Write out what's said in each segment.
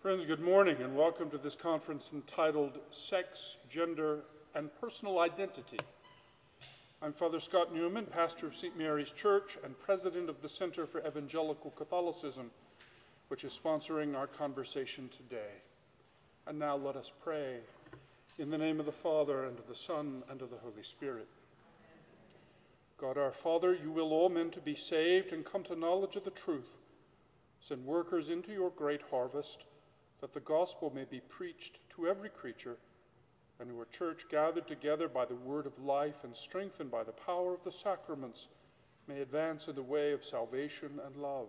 Friends, good morning and welcome to this conference entitled Sex, Gender, and Personal Identity. I'm Father Scott Newman, pastor of St. Mary's Church and president of the Center for Evangelical Catholicism, which is sponsoring our conversation today. And now let us pray in the name of the Father, and of the Son, and of the Holy Spirit. God our Father, you will all men to be saved and come to knowledge of the truth. Send workers into your great harvest that the gospel may be preached to every creature, and your church, gathered together by the word of life and strengthened by the power of the sacraments, may advance in the way of salvation and love.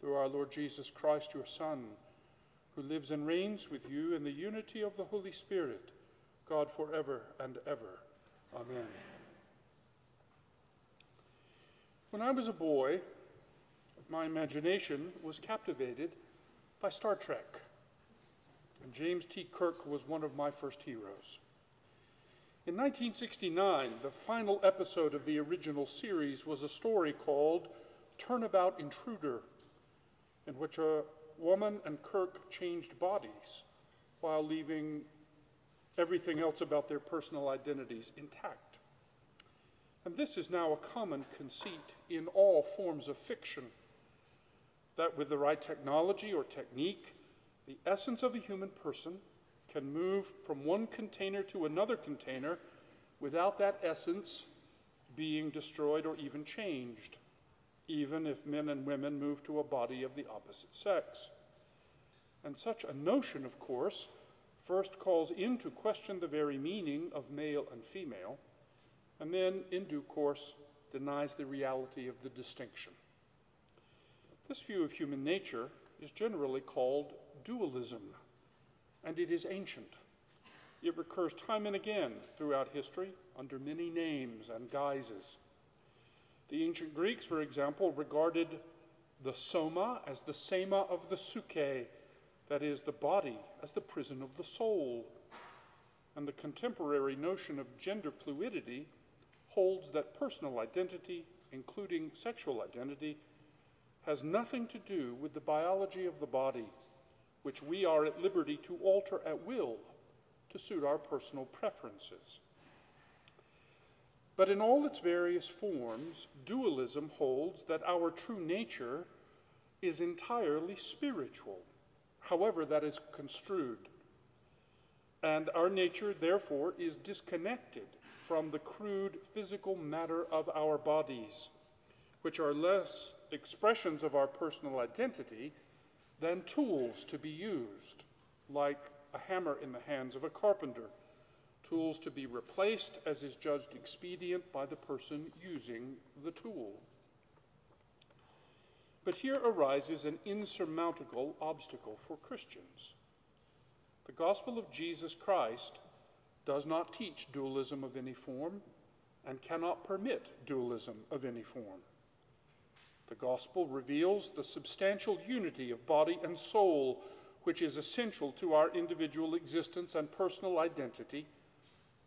Through our Lord Jesus Christ, your Son, who lives and reigns with you in the unity of the Holy Spirit, God forever and ever. Amen. When I was a boy, my imagination was captivated by Star Trek and James T. Kirk was one of my first heroes. In 1969, the final episode of the original series was a story called Turnabout Intruder, in which a woman and Kirk changed bodies while leaving everything else about their personal identities intact. And this is now a common conceit in all forms of fiction that with the right technology or technique, the essence of a human person can move from one container to another container without that essence being destroyed or even changed, even if men and women move to a body of the opposite sex. And such a notion, of course, first calls into question the very meaning of male and female, and then, in due course, denies the reality of the distinction. This view of human nature is generally called dualism, and it is ancient. It recurs time and again throughout history under many names and guises. The ancient Greeks, for example, regarded the soma as the sema of the psyche, that is, the body as the prison of the soul. And the contemporary notion of gender fluidity holds that personal identity, including sexual identity, has nothing to do with the biology of the body which we are at liberty to alter at will to suit our personal preferences. But in all its various forms, dualism holds that our true nature is entirely spiritual, however that is construed. And our nature, therefore, is disconnected from the crude physical matter of our bodies, which are less expressions of our personal identity than tools to be used, like a hammer in the hands of a carpenter, tools to be replaced as is judged expedient by the person using the tool. But here arises an insurmountable obstacle for Christians. The gospel of Jesus Christ does not teach dualism of any form and cannot permit dualism of any form. The gospel reveals the substantial unity of body and soul, which is essential to our individual existence and personal identity,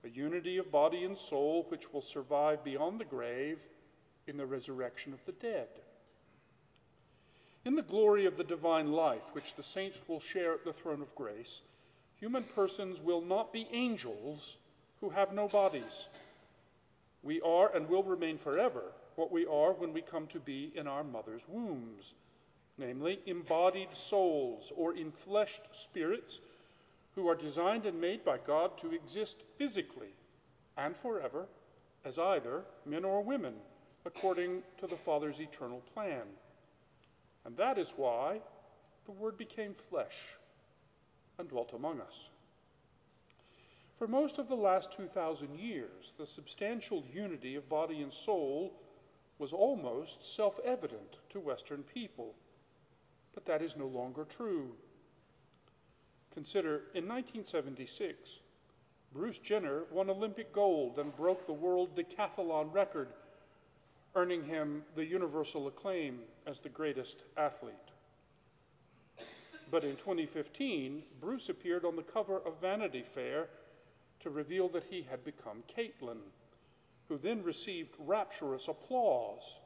a unity of body and soul which will survive beyond the grave in the resurrection of the dead. In the glory of the divine life, which the saints will share at the throne of grace, human persons will not be angels who have no bodies. We are and will remain forever what we are when we come to be in our mother's wombs, namely, embodied souls or enfleshed spirits who are designed and made by God to exist physically and forever as either men or women, according to the Father's eternal plan. And that is why the Word became flesh and dwelt among us. For most of the last 2,000 years, the substantial unity of body and soul was almost self evident to Western people. But that is no longer true. Consider, in 1976, Bruce Jenner won Olympic gold and broke the world decathlon record, earning him the universal acclaim as the greatest athlete. But in 2015, Bruce appeared on the cover of Vanity Fair to reveal that he had become Caitlyn who then received rapturous applause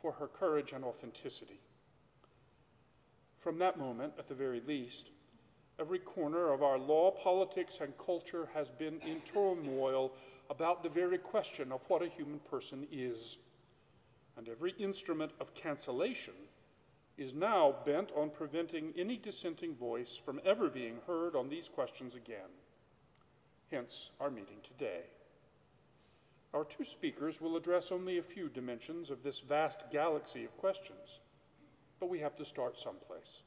for her courage and authenticity. From that moment, at the very least, every corner of our law, politics, and culture has been in turmoil about the very question of what a human person is. And every instrument of cancellation is now bent on preventing any dissenting voice from ever being heard on these questions again. Hence our meeting today. Our two speakers will address only a few dimensions of this vast galaxy of questions, but we have to start someplace.